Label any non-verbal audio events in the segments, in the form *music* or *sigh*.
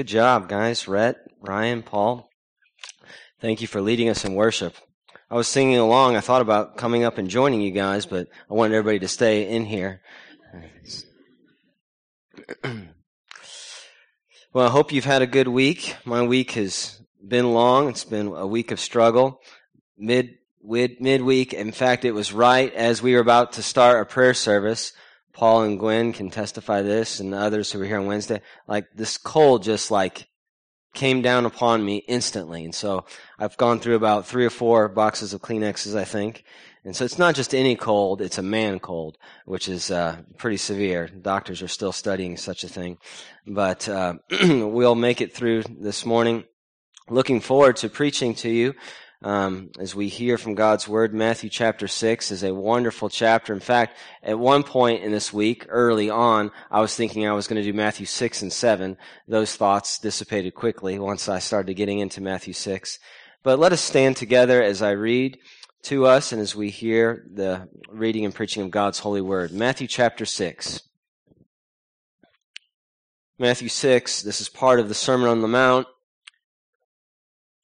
Good job, guys. Rhett, Ryan, Paul. Thank you for leading us in worship. I was singing along. I thought about coming up and joining you guys, but I wanted everybody to stay in here. *clears throat* well, I hope you've had a good week. My week has been long. It's been a week of struggle. Mid, mid midweek. In fact, it was right as we were about to start a prayer service. Paul and Gwen can testify this and others who were here on Wednesday. Like this cold just like came down upon me instantly. And so I've gone through about three or four boxes of Kleenexes, I think. And so it's not just any cold, it's a man cold, which is uh, pretty severe. Doctors are still studying such a thing. But uh, *clears throat* we'll make it through this morning. Looking forward to preaching to you um, as we hear from God's Word. Matthew chapter 6 is a wonderful chapter. In fact, at one point in this week, early on, I was thinking I was going to do Matthew 6 and 7. Those thoughts dissipated quickly once I started getting into Matthew 6. But let us stand together as I read to us and as we hear the reading and preaching of God's holy word. Matthew chapter 6. Matthew 6, this is part of the Sermon on the Mount.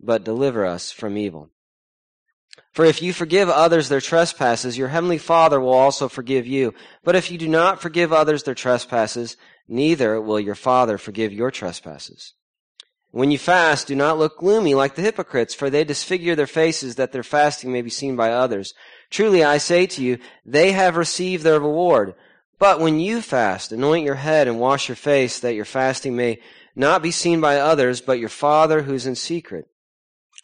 but deliver us from evil. For if you forgive others their trespasses, your heavenly Father will also forgive you. But if you do not forgive others their trespasses, neither will your Father forgive your trespasses. When you fast, do not look gloomy like the hypocrites, for they disfigure their faces that their fasting may be seen by others. Truly I say to you, they have received their reward. But when you fast, anoint your head and wash your face, that your fasting may not be seen by others, but your Father who's in secret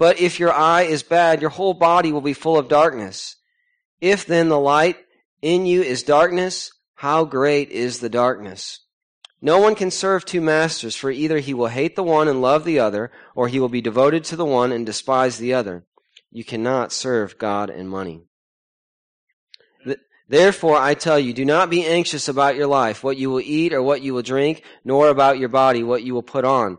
But if your eye is bad, your whole body will be full of darkness. If then the light in you is darkness, how great is the darkness? No one can serve two masters, for either he will hate the one and love the other, or he will be devoted to the one and despise the other. You cannot serve God and money. Therefore, I tell you, do not be anxious about your life, what you will eat or what you will drink, nor about your body, what you will put on.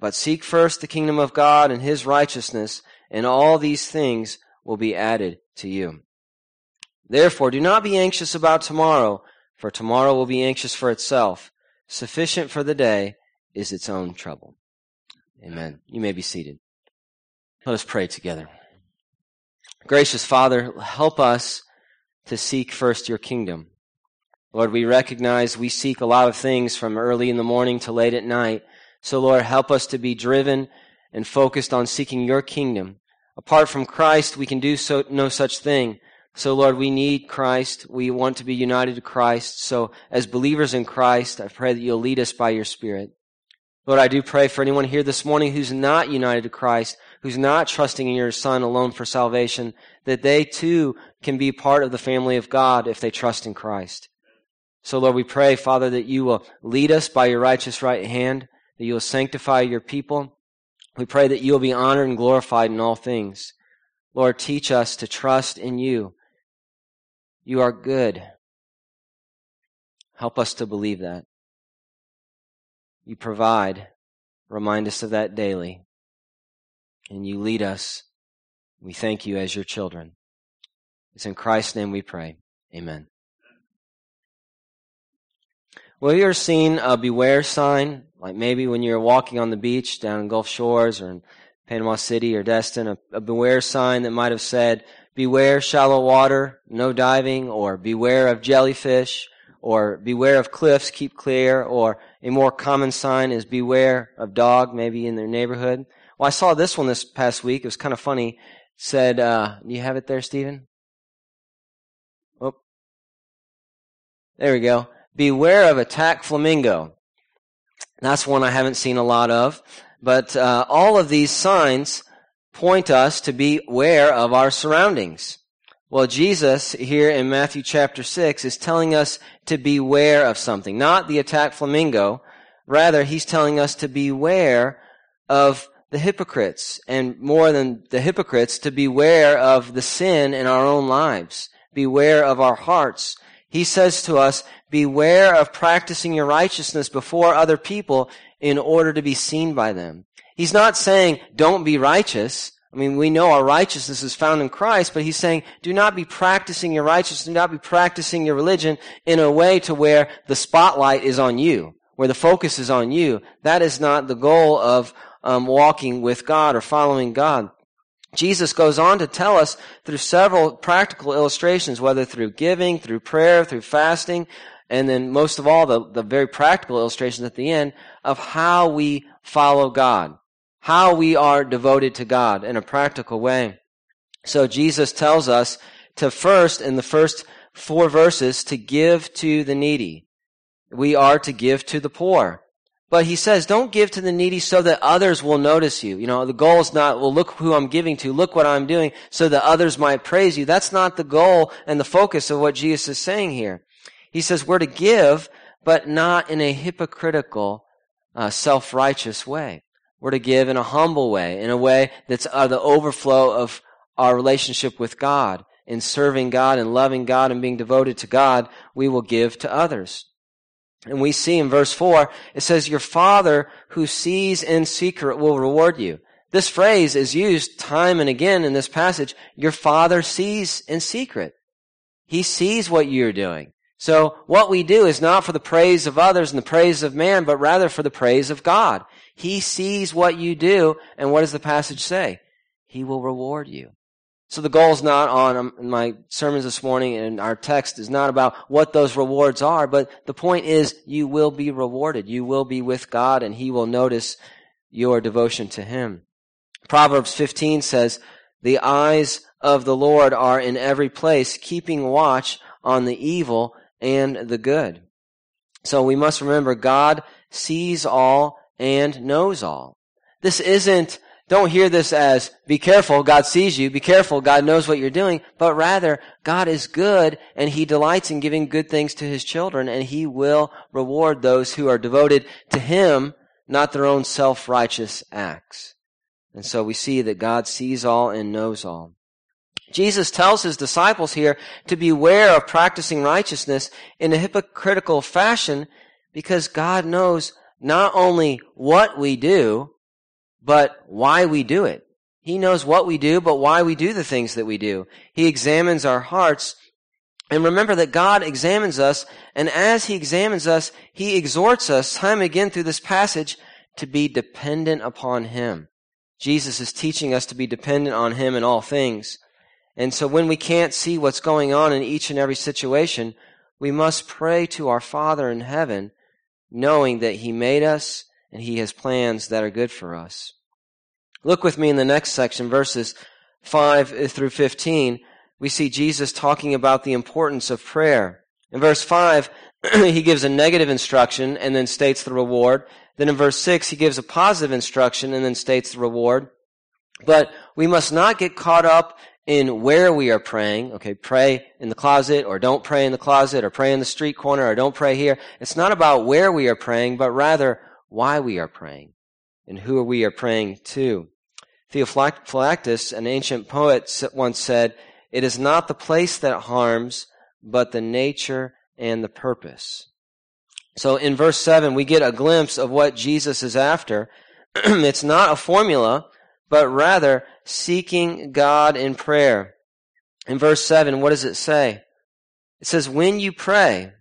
But seek first the kingdom of God and his righteousness, and all these things will be added to you. Therefore, do not be anxious about tomorrow, for tomorrow will be anxious for itself. Sufficient for the day is its own trouble. Amen. You may be seated. Let us pray together. Gracious Father, help us to seek first your kingdom. Lord, we recognize we seek a lot of things from early in the morning to late at night. So Lord, help us to be driven and focused on seeking your kingdom. Apart from Christ, we can do so, no such thing. So Lord, we need Christ. We want to be united to Christ. So as believers in Christ, I pray that you'll lead us by your Spirit. Lord, I do pray for anyone here this morning who's not united to Christ, who's not trusting in your Son alone for salvation, that they too can be part of the family of God if they trust in Christ. So Lord, we pray, Father, that you will lead us by your righteous right hand, that you will sanctify your people. We pray that you will be honored and glorified in all things. Lord, teach us to trust in you. You are good. Help us to believe that. You provide. Remind us of that daily. And you lead us. We thank you as your children. It's in Christ's name we pray. Amen. Well, you ever seen a beware sign? Like maybe when you're walking on the beach down in Gulf Shores or in Panama City or Destin, a, a beware sign that might have said, beware shallow water, no diving, or beware of jellyfish, or beware of cliffs, keep clear, or a more common sign is beware of dog, maybe in their neighborhood. Well, I saw this one this past week. It was kind of funny. It said, uh, do you have it there, Stephen? There we go. Beware of attack flamingo. That's one I haven't seen a lot of. But uh, all of these signs point us to be aware of our surroundings. Well, Jesus here in Matthew chapter 6 is telling us to beware of something. Not the attack flamingo. Rather, he's telling us to beware of the hypocrites. And more than the hypocrites, to beware of the sin in our own lives. Beware of our hearts. He says to us, beware of practicing your righteousness before other people in order to be seen by them. He's not saying, don't be righteous. I mean, we know our righteousness is found in Christ, but he's saying, do not be practicing your righteousness, do not be practicing your religion in a way to where the spotlight is on you, where the focus is on you. That is not the goal of um, walking with God or following God. Jesus goes on to tell us through several practical illustrations, whether through giving, through prayer, through fasting, and then most of all, the, the very practical illustrations at the end of how we follow God, how we are devoted to God in a practical way. So Jesus tells us to first, in the first four verses, to give to the needy. We are to give to the poor. But he says, don't give to the needy so that others will notice you. You know, the goal is not, well, look who I'm giving to, look what I'm doing, so that others might praise you. That's not the goal and the focus of what Jesus is saying here. He says we're to give, but not in a hypocritical, uh, self-righteous way. We're to give in a humble way, in a way that's uh, the overflow of our relationship with God. In serving God and loving God and being devoted to God, we will give to others. And we see in verse 4, it says, Your Father who sees in secret will reward you. This phrase is used time and again in this passage. Your Father sees in secret. He sees what you're doing. So what we do is not for the praise of others and the praise of man, but rather for the praise of God. He sees what you do, and what does the passage say? He will reward you. So the goal is not on um, my sermons this morning and our text is not about what those rewards are, but the point is you will be rewarded. You will be with God and He will notice your devotion to Him. Proverbs 15 says, the eyes of the Lord are in every place, keeping watch on the evil and the good. So we must remember God sees all and knows all. This isn't don't hear this as, be careful, God sees you, be careful, God knows what you're doing, but rather, God is good and He delights in giving good things to His children and He will reward those who are devoted to Him, not their own self-righteous acts. And so we see that God sees all and knows all. Jesus tells his disciples here to beware of practicing righteousness in a hypocritical fashion because God knows not only what we do, but why we do it. He knows what we do, but why we do the things that we do. He examines our hearts. And remember that God examines us, and as He examines us, He exhorts us time and again through this passage to be dependent upon Him. Jesus is teaching us to be dependent on Him in all things. And so when we can't see what's going on in each and every situation, we must pray to our Father in heaven, knowing that He made us and He has plans that are good for us. Look with me in the next section, verses 5 through 15. We see Jesus talking about the importance of prayer. In verse 5, *clears throat* he gives a negative instruction and then states the reward. Then in verse 6, he gives a positive instruction and then states the reward. But we must not get caught up in where we are praying. Okay, pray in the closet or don't pray in the closet or pray in the street corner or don't pray here. It's not about where we are praying, but rather why we are praying and who we are praying to. Theophractus, an ancient poet, once said, It is not the place that harms, but the nature and the purpose. So in verse 7, we get a glimpse of what Jesus is after. *clears throat* it's not a formula, but rather seeking God in prayer. In verse 7, what does it say? It says, When you pray,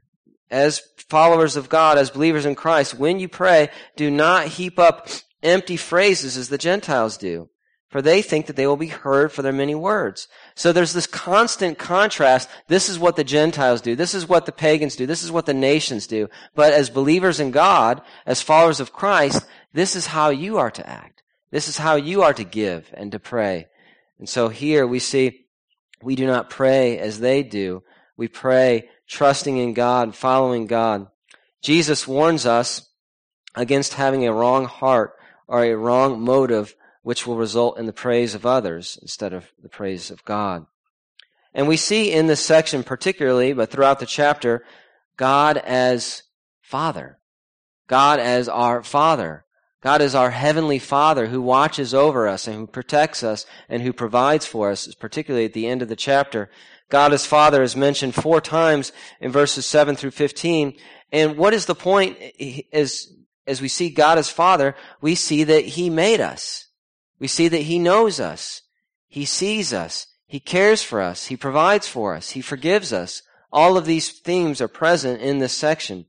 as followers of God, as believers in Christ, when you pray, do not heap up empty phrases as the Gentiles do, for they think that they will be heard for their many words. So there's this constant contrast. This is what the Gentiles do. This is what the pagans do. This is what the nations do. But as believers in God, as followers of Christ, this is how you are to act. This is how you are to give and to pray. And so here we see we do not pray as they do. We pray trusting in God, following God. Jesus warns us against having a wrong heart or a wrong motive which will result in the praise of others instead of the praise of God. And we see in this section particularly, but throughout the chapter, God as Father. God as our Father. God is our Heavenly Father who watches over us and who protects us and who provides for us, particularly at the end of the chapter. God as Father is mentioned four times in verses 7 through 15. And what is the point? Is as we see God as Father, we see that He made us. We see that He knows us. He sees us. He cares for us. He provides for us. He forgives us. All of these themes are present in this section.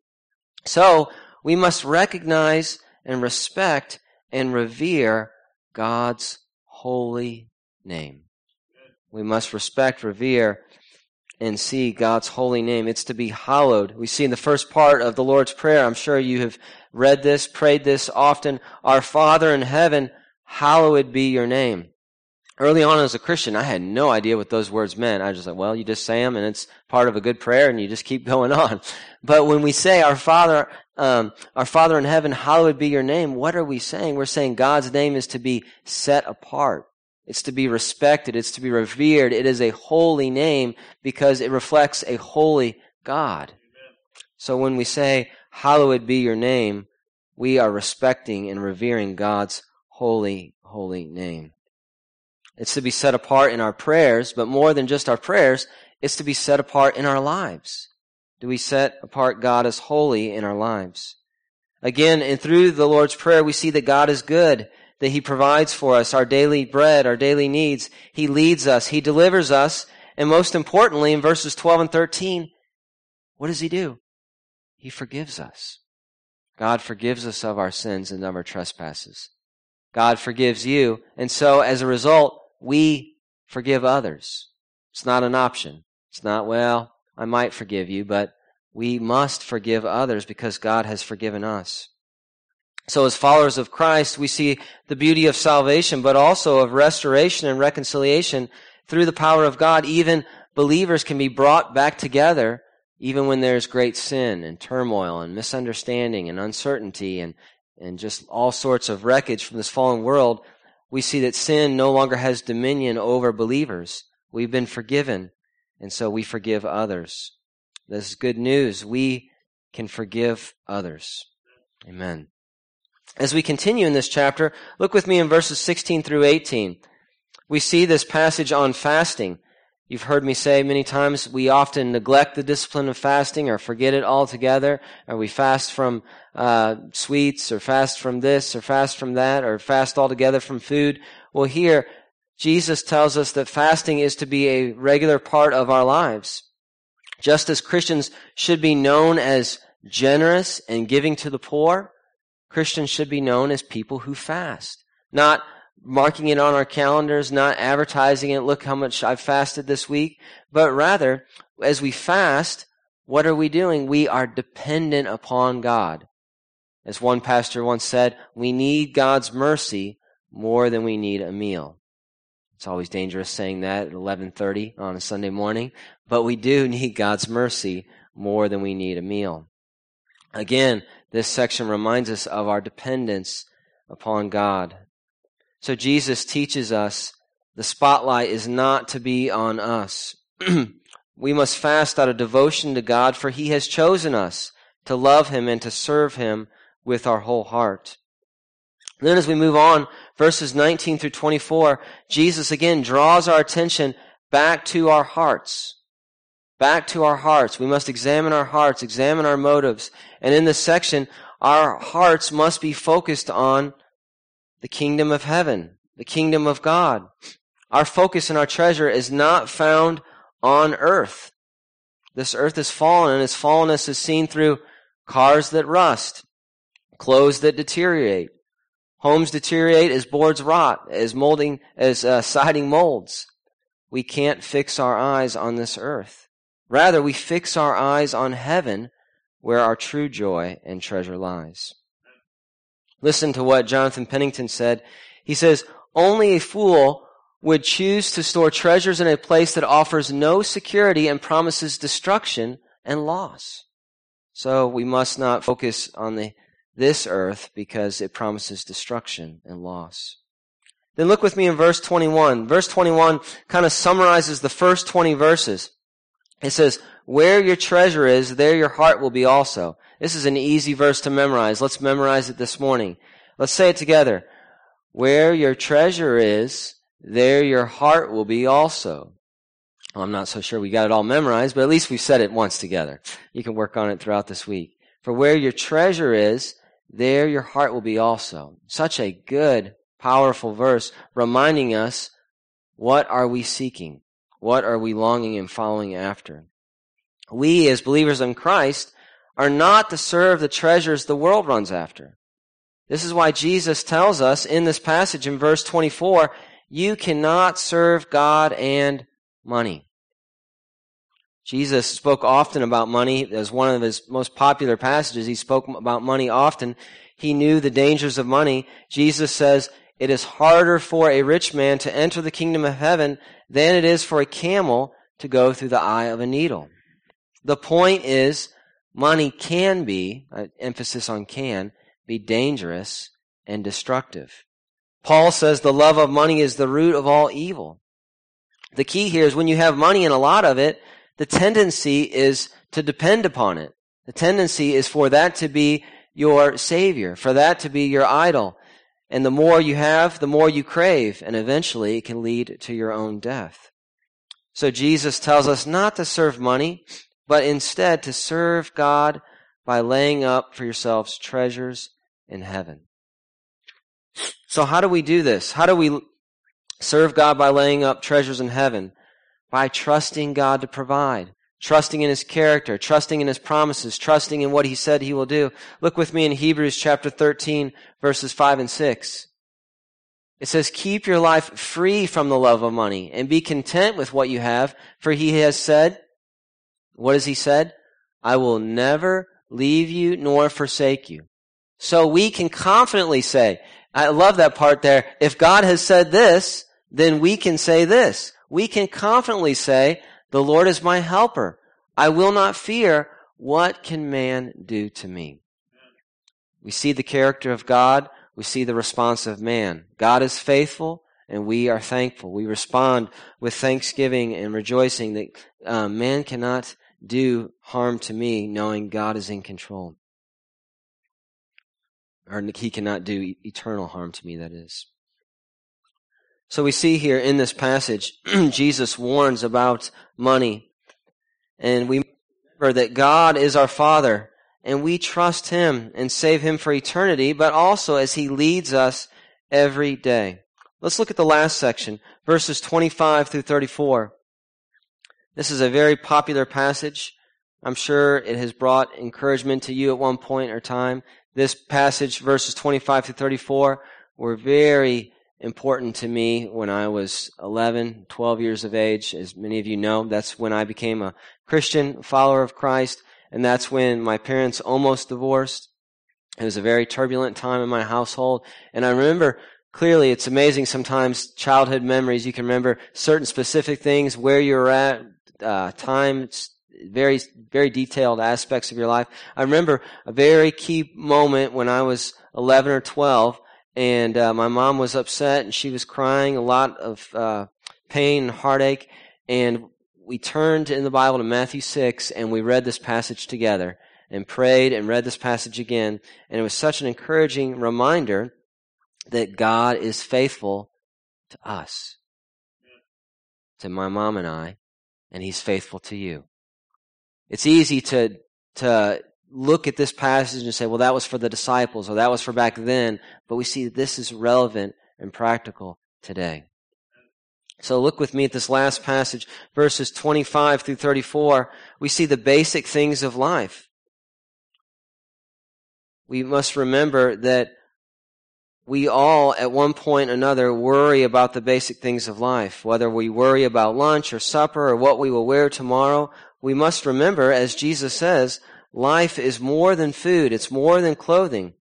So, we must recognize and respect and revere God's holy name. We must respect, revere, and see God's holy name. It's to be hallowed. We see in the first part of the Lord's Prayer, I'm sure you have read this, prayed this often. Our Father in heaven, hallowed be your name. Early on as a Christian, I had no idea what those words meant. I was just like, well, you just say them and it's part of a good prayer and you just keep *laughs* going on. But when we say our Father, um, our Father in heaven, hallowed be your name, what are we saying? We're saying God's name is to be set apart. It's to be respected. It's to be revered. It is a holy name because it reflects a holy God. So when we say, hallowed be your name, we are respecting and revering God's holy, holy name. It's to be set apart in our prayers, but more than just our prayers, it's to be set apart in our lives. Do we set apart God as holy in our lives? Again, and through the Lord's Prayer, we see that God is good that He provides for us our daily bread, our daily needs. He leads us. He delivers us. And most importantly, in verses 12 and 13, what does He do? He forgives us. God forgives us of our sins and of our trespasses. God forgives you. And so as a result, we forgive others. It's not an option. It's not, well, I might forgive you, but we must forgive others because God has forgiven us. So as followers of Christ, we see the beauty of salvation, but also of restoration and reconciliation through the power of God. Even believers can be brought back together even when there's great sin and turmoil and misunderstanding and uncertainty and, and just all sorts of wreckage from this fallen world. We see that sin no longer has dominion over believers. We've been forgiven, and so we forgive others. This is good news. We can forgive others. Amen. As we continue in this chapter, look with me in verses 16 through 18. We see this passage on fasting. You've heard me say many times we often neglect the discipline of fasting or forget it altogether, or we fast from uh, sweets, or fast from this, or fast from that, or fast altogether from food. Well, here, Jesus tells us that fasting is to be a regular part of our lives. Just as Christians should be known as generous and giving to the poor, Christians should be known as people who fast. Not marking it on our calendars, not advertising it, look how much I've fasted this week, but rather, as we fast, what are we doing? We are dependent upon God. As one pastor once said, we need God's mercy more than we need a meal. It's always dangerous saying that at 11:30 on a Sunday morning, but we do *laughs* need God's mercy more than we need a meal. Again, this section reminds us of our dependence upon God. So Jesus teaches us the spotlight is not to be on us. *clears throat* we must fast out of devotion to God, for He has chosen us to love Him and to serve Him with our whole heart. Then as we move on, verses 19 through 24, Jesus again draws our attention back to our hearts. Back to our hearts. We must examine our hearts, examine our motives. And in this section, our hearts must be focused on the kingdom of heaven, the kingdom of God. Our focus and our treasure is not found on earth. This earth is fallen, and its fallenness is seen through cars that rust, clothes that deteriorate, homes deteriorate as boards rot, as molding, as uh, siding molds. We can't fix our eyes on this earth. Rather, we fix our eyes on heaven, where our true joy and treasure lies. Listen to what Jonathan Pennington said. He says, only a fool would choose to store treasures in a place that offers no security and promises destruction and loss. So we must not focus on the, this earth because it promises destruction and loss. Then look with me in verse 21. Verse 21 kind of summarizes the first 20 verses. It says, where your treasure is, there your heart will be also. This is an easy verse to memorize. Let's memorize it this morning. Let's say it together. Where your treasure is, there your heart will be also. Well, I'm not so sure we got it all memorized, but at least we've said it once together. You can work on it throughout this week. For where your treasure is, there your heart will be also. Such a good, powerful verse reminding us what are we seeking? What are we longing and following after? We, as believers in Christ, are not to serve the treasures the world runs after. This is why Jesus tells us in this passage in verse 24, you cannot serve God and money. Jesus spoke often about money as one of his most popular passages. He spoke about money often. He knew the dangers of money. Jesus says, it is harder for a rich man to enter the kingdom of heaven than it is for a camel to go through the eye of a needle. The point is, money can be, uh, emphasis on can, be dangerous and destructive. Paul says the love of money is the root of all evil. The key here is when you have money and a lot of it, the tendency is to depend upon it. The tendency is for that to be your savior, for that to be your idol. And the more you have, the more you crave, and eventually it can lead to your own death. So Jesus tells us not to serve money, but instead to serve God by laying up for yourselves treasures in heaven. So how do we do this? How do we serve God by laying up treasures in heaven? By trusting God to provide, trusting in His character, trusting in His promises, trusting in what He said He will do. Look with me in Hebrews chapter 13 verses 5 and 6. It says, keep your life free from the love of money and be content with what you have, for He has said, what has he said? I will never leave you nor forsake you. So we can confidently say, I love that part there. If God has said this, then we can say this. We can confidently say, the Lord is my helper. I will not fear. What can man do to me? We see the character of God. We see the response of man. God is faithful and we are thankful. We respond with thanksgiving and rejoicing that uh, man cannot do harm to me knowing God is in control. Or he cannot do eternal harm to me, that is. So we see here in this passage, *clears throat* Jesus warns about money. And we remember that God is our Father and we trust Him and save Him for eternity, but also as He leads us every day. Let's look at the last section, verses 25 through 34. This is a very popular passage. I'm sure it has brought encouragement to you at one point or time. This passage, verses 25 through 34, were very important to me when I was 11, 12 years of age. As many of you know, that's when I became a Christian follower of Christ, and that's when my parents almost divorced. It was a very turbulent time in my household, and I remember clearly it's amazing sometimes childhood memories. You can remember certain specific things, where you were at, uh, time, very, very detailed aspects of your life. I remember a very key moment when I was 11 or 12 and uh, my mom was upset and she was crying a lot of uh, pain and heartache and we turned in the bible to matthew 6 and we read this passage together and prayed and read this passage again and it was such an encouraging reminder that god is faithful to us. To my mom and i and he's faithful to you. It's easy to to look at this passage and say, well, that was for the disciples or that was for back then, but we see that this is relevant and practical today. So look with me at this last passage, verses 25 through 34. We see the basic things of life. We must remember that we all, at one point or another, worry about the basic things of life. Whether we worry about lunch or supper or what we will wear tomorrow, we must remember, as Jesus says, life is more than food. It's more than clothing.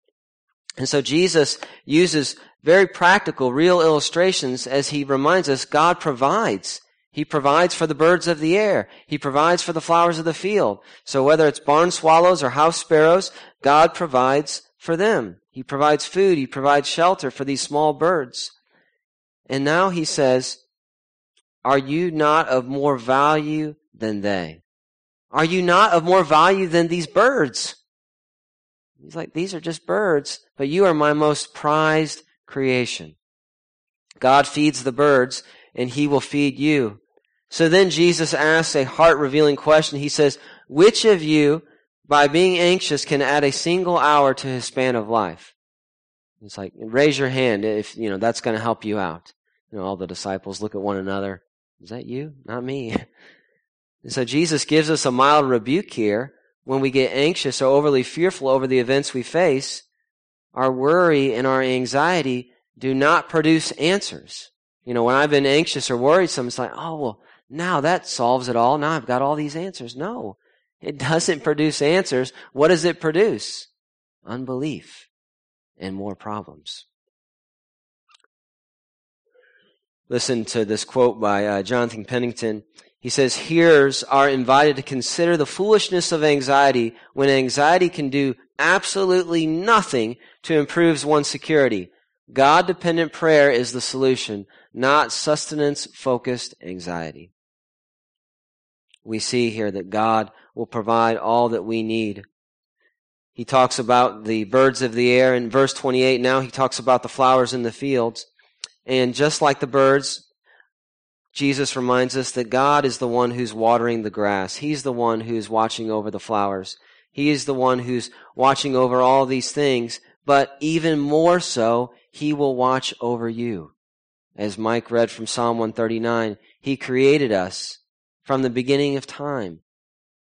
And so Jesus uses very practical, real illustrations as he reminds us God provides. He provides for the birds of the air. He provides for the flowers of the field. So whether it's barn swallows or house sparrows, God provides for them. He provides food. He provides shelter for these small birds. And now he says, are you not of more value than they? Are you not of more value than these birds? He's like, these are just birds, but you are my most prized creation. God feeds the birds and he will feed you. So then Jesus asks a heart revealing question. He says, which of you by being anxious can add a single hour to his span of life? It's like, raise your hand if, you know, that's going to help you out. You know, all the disciples look at one another. Is that you? Not me. *laughs* And so Jesus gives us a mild rebuke here when we get anxious or overly fearful over the events we face. Our worry and our anxiety do not produce answers. You know, when I've been anxious or worried, someone's like, oh, well, now that solves it all. Now I've got all these answers. No, it doesn't *laughs* produce answers. What does it produce? Unbelief and more problems. Listen to this quote by uh, Jonathan Pennington. He says, hearers are invited to consider the foolishness of anxiety when anxiety can do absolutely nothing to improve one's security. God dependent prayer is the solution, not sustenance focused anxiety. We see here that God will provide all that we need. He talks about the birds of the air in verse 28. Now he talks about the flowers in the fields. And just like the birds, Jesus reminds us that God is the one who's watering the grass. He's the one who's watching over the flowers. He is the one who's watching over all these things, but even more so, He will watch over you. As Mike read from Psalm 139, He created us from the beginning of time.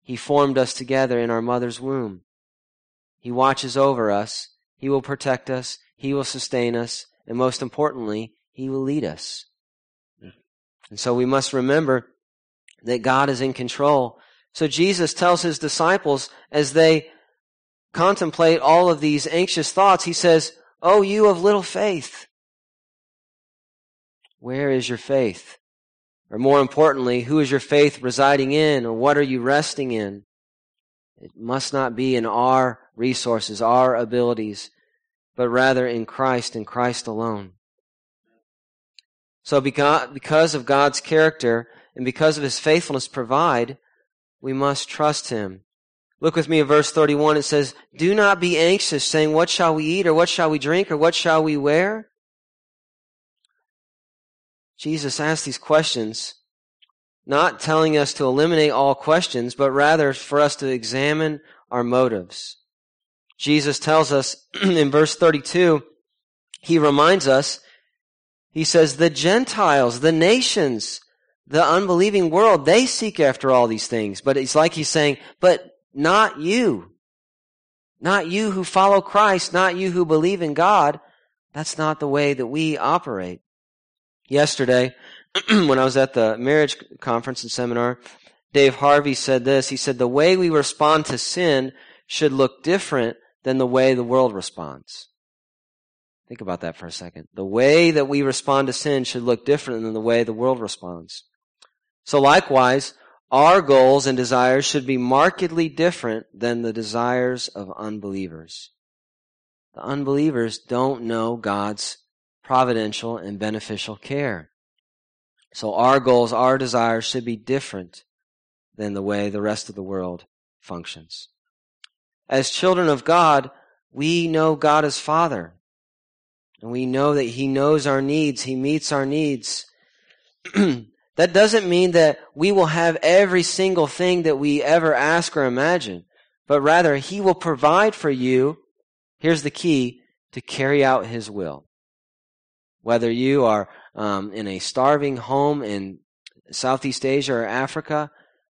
He formed us together in our mother's womb. He watches over us. He will protect us. He will sustain us. And most importantly, He will lead us. And so we must remember that God is in control. So Jesus tells his disciples as they contemplate all of these anxious thoughts, he says, Oh, you of little faith. Where is your faith? Or more importantly, who is your faith residing in or what are you resting in? It must not be in our resources, our abilities, but rather in Christ and Christ alone. So because of God's character and because of his faithfulness provide, we must trust him. Look with me at verse 31. It says, Do not be anxious, saying, What shall we eat, or what shall we drink, or what shall we wear? Jesus asked these questions, not telling us to eliminate all questions, but rather for us to examine our motives. Jesus tells us *clears throat* in verse 32, he reminds us, he says, the Gentiles, the nations, the unbelieving world, they seek after all these things. But it's like he's saying, but not you. Not you who follow Christ, not you who believe in God. That's not the way that we operate. Yesterday, *clears throat* when I was at the marriage conference and seminar, Dave Harvey said this. He said, the way we respond to sin should look different than the way the world responds. Think about that for a second. The way that we respond to sin should look different than the way the world responds. So likewise, our goals and desires should be markedly different than the desires of unbelievers. The unbelievers don't know God's providential and beneficial care. So our goals, our desires should be different than the way the rest of the world functions. As children of God, we know God as Father. And we know that He knows our needs. He meets our needs. *clears throat* that doesn't mean that we will have every single thing that we ever ask or imagine, but rather He will provide for you, here's the key, to carry out His will. Whether you are um, in a starving home in Southeast Asia or Africa,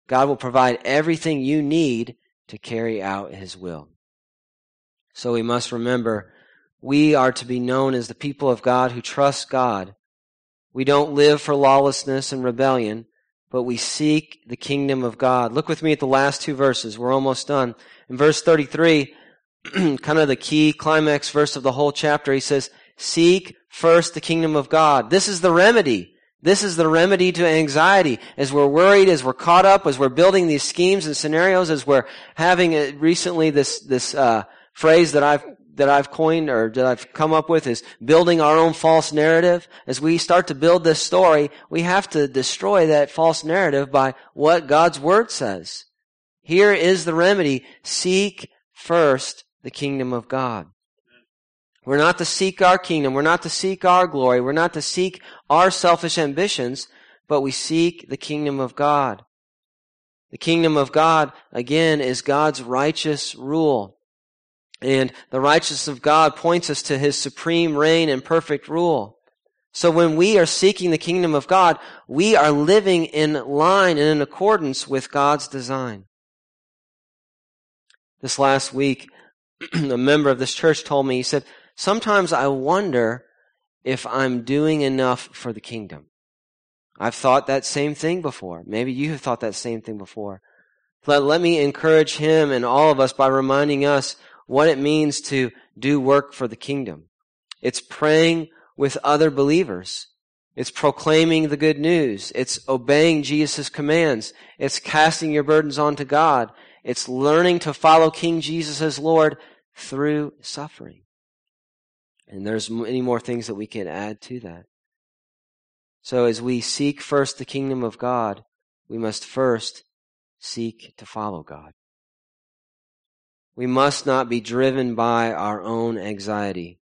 God will provide everything you need to carry out His will. So we must remember we are to be known as the people of God who trust God. We don't live for lawlessness and rebellion, but we seek the kingdom of God. Look with me at the last two verses. We're almost done. In verse 33, *clears throat* kind of the key climax verse of the whole chapter, he says, Seek first the kingdom of God. This is the remedy. This is the remedy to anxiety. As we're worried, as we're caught up, as we're building these schemes and scenarios, as we're having a, recently this this uh, phrase that I've that I've coined or that I've come up with is building our own false narrative. As we start to build this story, we have to destroy that false narrative by what God's Word says. Here is the remedy. Seek first the kingdom of God. We're not to seek our kingdom. We're not to seek our glory. We're not to seek our selfish ambitions, but we seek the kingdom of God. The kingdom of God, again, is God's righteous rule. And the righteousness of God points us to His supreme reign and perfect rule. So when we are seeking the kingdom of God, we are living in line and in accordance with God's design. This last week, *clears throat* a member of this church told me, he said, Sometimes I wonder if I'm doing enough for the kingdom. I've thought that same thing before. Maybe you have thought that same thing before. Let, let me encourage him and all of us by reminding us what it means to do work for the kingdom. It's praying with other believers. It's proclaiming the good news. It's obeying Jesus' commands. It's casting your burdens onto God. It's learning to follow King Jesus as Lord through suffering. And there's many more things that we can add to that. So as we seek first the kingdom of God, we must first seek to follow God. We must not be driven by our own anxiety.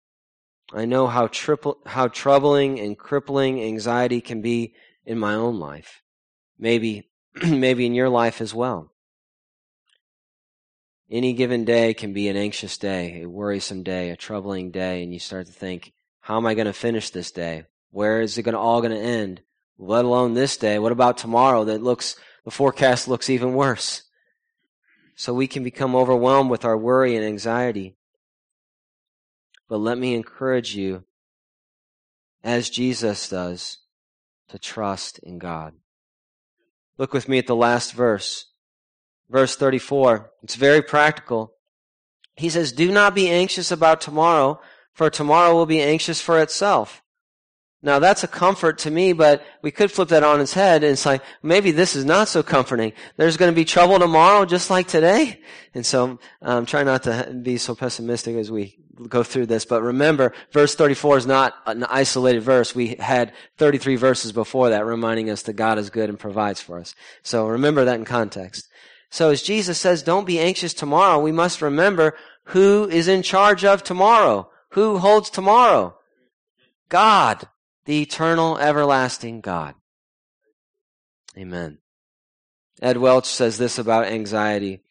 I know how, triple, how troubling and crippling anxiety can be in my own life. Maybe, *clears throat* maybe in your life as well. Any given day can be an anxious day, a worrisome day, a troubling day, and you start to think, how am I going to finish this day? Where is it going to, all going to end? Let alone this day. What about tomorrow that looks, the forecast looks even worse? So we can become overwhelmed with our worry and anxiety. But let me encourage you, as Jesus does, to trust in God. Look with me at the last verse verse 34. It's very practical. He says, Do not be anxious about tomorrow, for tomorrow will be anxious for itself. Now that's a comfort to me, but we could flip that on its head and it's like, maybe this is not so comforting. There's going to be trouble tomorrow just like today. And so I'm um, trying not to be so pessimistic as we go through this, but remember, verse 34 is not an isolated verse. We had 33 verses before that reminding us that God is good and provides for us. So remember that in context. So as Jesus says, don't be anxious tomorrow, we must remember who is in charge of tomorrow. Who holds tomorrow? God. The eternal, everlasting God. Amen. Ed Welch says this about anxiety.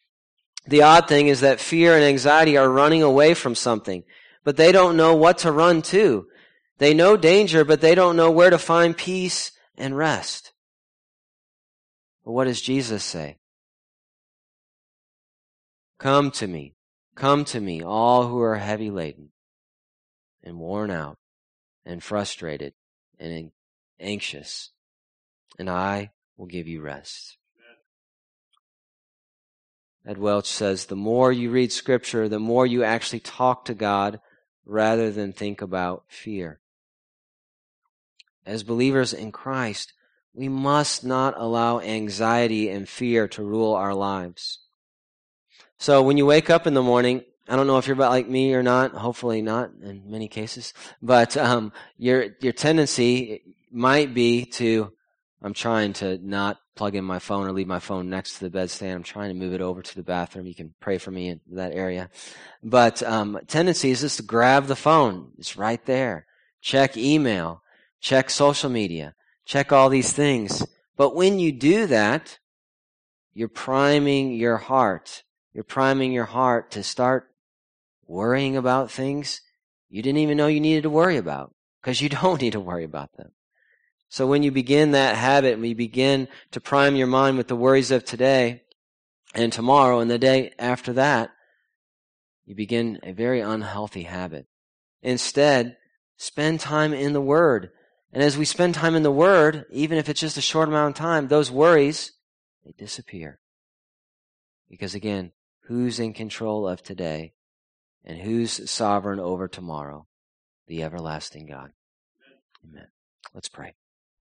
The odd thing is that fear and anxiety are running away from something, but they don't know what to run to. They know danger, but they don't know where to find peace and rest. But what does Jesus say? Come to me, come to me, all who are heavy laden and worn out and frustrated and anxious, and I will give you rest. Ed Welch says the more you read scripture, the more you actually talk to God rather than think about fear. As believers in Christ, we must not allow anxiety and fear to rule our lives. So when you wake up in the morning, I don't know if you're about like me or not. Hopefully not in many cases, but um, your your tendency might be to. I'm trying to not plug in my phone or leave my phone next to the bedstand. I'm trying to move it over to the bathroom. You can pray for me in that area. But um, tendency is just to grab the phone. It's right there. Check email. Check social media. Check all these things. But when you do that, you're priming your heart. You're priming your heart to start worrying about things you didn't even know you needed to worry about because you *laughs* don't need to worry about them. So when you begin that habit and you begin to prime your mind with the worries of today and tomorrow and the day after that, you begin a very unhealthy habit. Instead, spend time in the Word. And as we spend time in the Word, even if it's just a short amount of time, those worries, they disappear. Because again, who's in control of today and who's sovereign over tomorrow? The everlasting God. Amen. Let's pray.